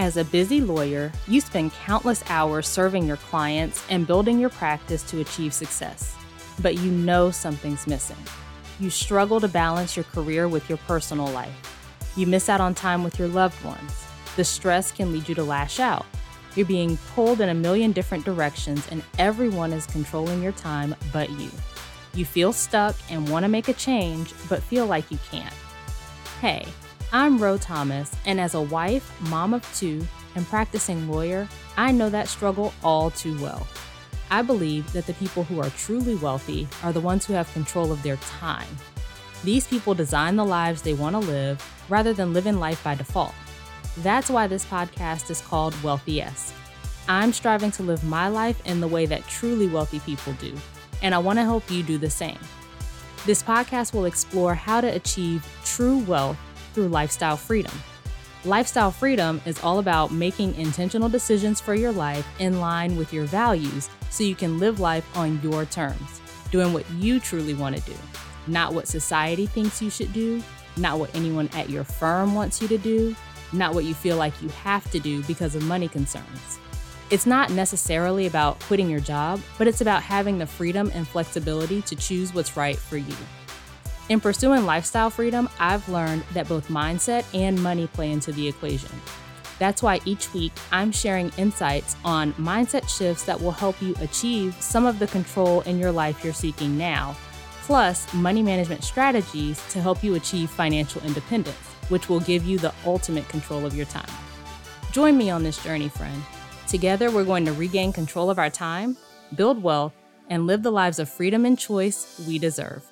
As a busy lawyer, you spend countless hours serving your clients and building your practice to achieve success. But you know something's missing. You struggle to balance your career with your personal life. You miss out on time with your loved ones. The stress can lead you to lash out. You're being pulled in a million different directions, and everyone is controlling your time but you. You feel stuck and want to make a change, but feel like you can't. Hey, I'm Ro Thomas, and as a wife, mom of two, and practicing lawyer, I know that struggle all too well. I believe that the people who are truly wealthy are the ones who have control of their time. These people design the lives they want to live rather than living life by default. That's why this podcast is called Wealthy Esque. I'm striving to live my life in the way that truly wealthy people do, and I want to help you do the same. This podcast will explore how to achieve true wealth through lifestyle freedom. Lifestyle freedom is all about making intentional decisions for your life in line with your values so you can live life on your terms, doing what you truly want to do, not what society thinks you should do, not what anyone at your firm wants you to do, not what you feel like you have to do because of money concerns. It's not necessarily about quitting your job, but it's about having the freedom and flexibility to choose what's right for you. In pursuing lifestyle freedom, I've learned that both mindset and money play into the equation. That's why each week I'm sharing insights on mindset shifts that will help you achieve some of the control in your life you're seeking now, plus money management strategies to help you achieve financial independence, which will give you the ultimate control of your time. Join me on this journey, friend. Together, we're going to regain control of our time, build wealth, and live the lives of freedom and choice we deserve.